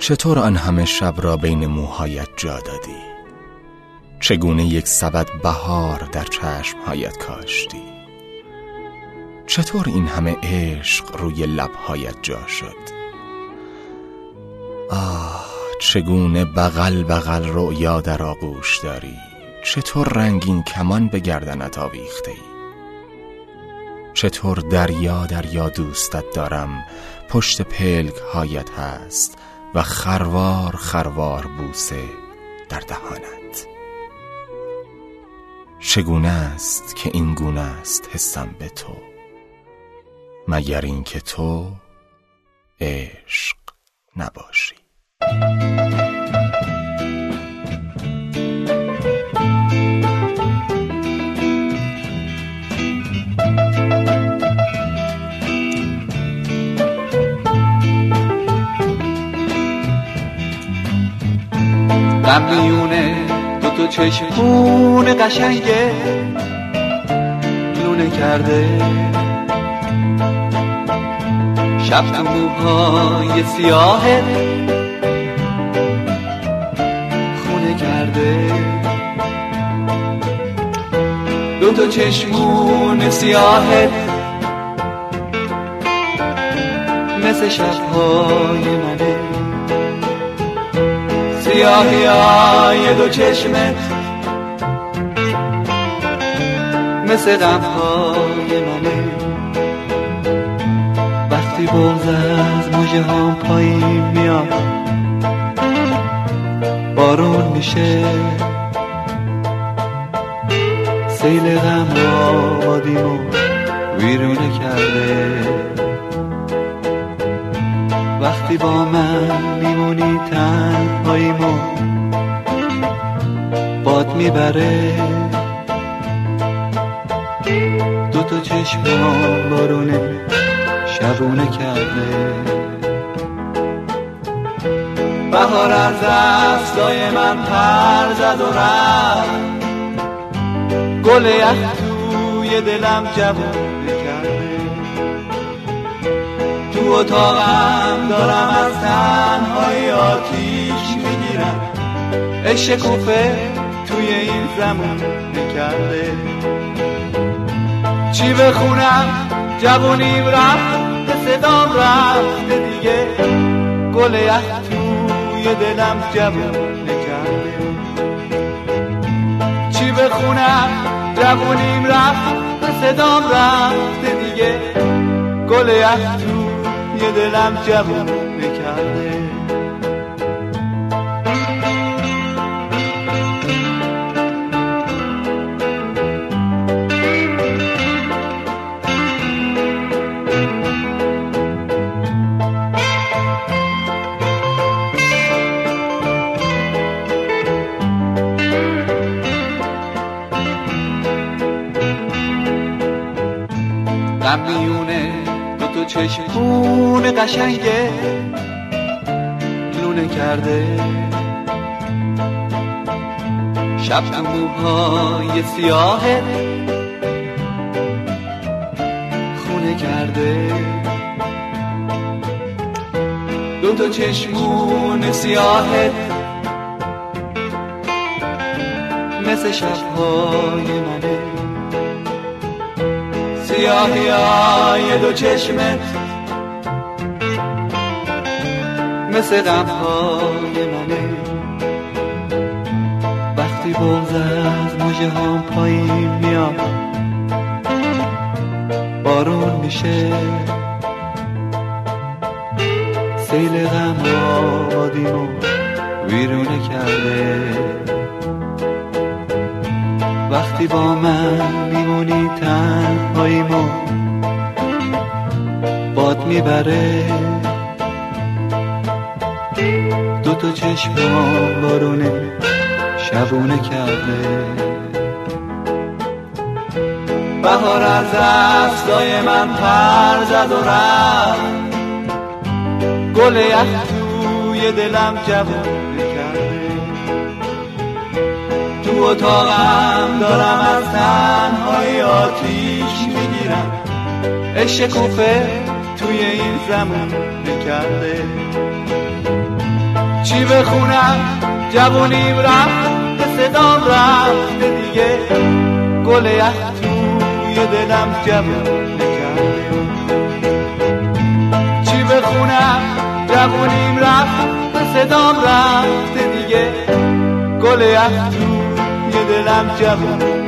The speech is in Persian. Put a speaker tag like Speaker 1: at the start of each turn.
Speaker 1: چطور آن همه شب را بین موهایت جا دادی؟ چگونه یک سبد بهار در چشمهایت کاشتی؟ چطور این همه عشق روی لبهایت جا شد؟ آه چگونه بغل بغل رؤیا در آغوش داری؟ چطور رنگین کمان به گردنت آویخته ای؟ چطور دریا دریا دوستت دارم پشت پلک هایت هست و خروار خروار بوسه در دهانت. چگونه است که این گونه است حسم به تو؟ مگر اینکه تو عشق نباشی.
Speaker 2: قبلیونه دو تو چشمون قشنگه لونه کرده. شب تو موهای سیاه خونه کرده. دو تا چشمون سیاه مثل شبهای منه. سیاهی های دو چشمت مثل غمهای منه وقتی بغز از موجه هم پایین میاد بارون میشه. سیل غم آبادیمو ویرونه کرده. وقتی با من میمونی تنهاییمو باد می‌بره. دو تا چشم بارونه شبونه کرده. بهار از دستای من پر زد و رفت. گل یخ توی دلم جوونه کرده. تو اتاقم دارم از تنهای آتیش می‌گیرم. عشق توی این زمان نکرده. چی بخونم؟ جوونیم رفت صدام رفته دیگه. گل یخ توی دلم جوون نکرده. چی بخونم؟ جوونیم رفت صدام رفته دیگه. گل یخ توی دلم جوون نکرده. قبلیونه دو چشمون قشنگه لونه کرده. شب تو موهای سیاه خونه کرده. دو تا چشمون سیاهت مثل شبهای منه. سیاهی های دو چشمت مثل غمهای منه. وقتی بغز از موجه هم پایین میاد بارون میشه. سیل غم آبادیمو ویرونه کرده. وقتی با من میمونی تنهاییمو باد می‌بره. دو تا چشم بارونه شبونه کرده. بهار از دستای من پر زد و رفت. گل یخ توی دلم جوونه کرده. تو اتاقم دارم از تنهای آتیش می‌گیرم. عشق کوفه توی این زمان نکرده. چی بخونم؟ جوونیم رفت صدام رفته دیگه. گل یخ توی دلم جوون نکرده. چی بخونم؟ جوونیم رفت صدام رفته دیگه. گل یخ توی دلم جوون نکرده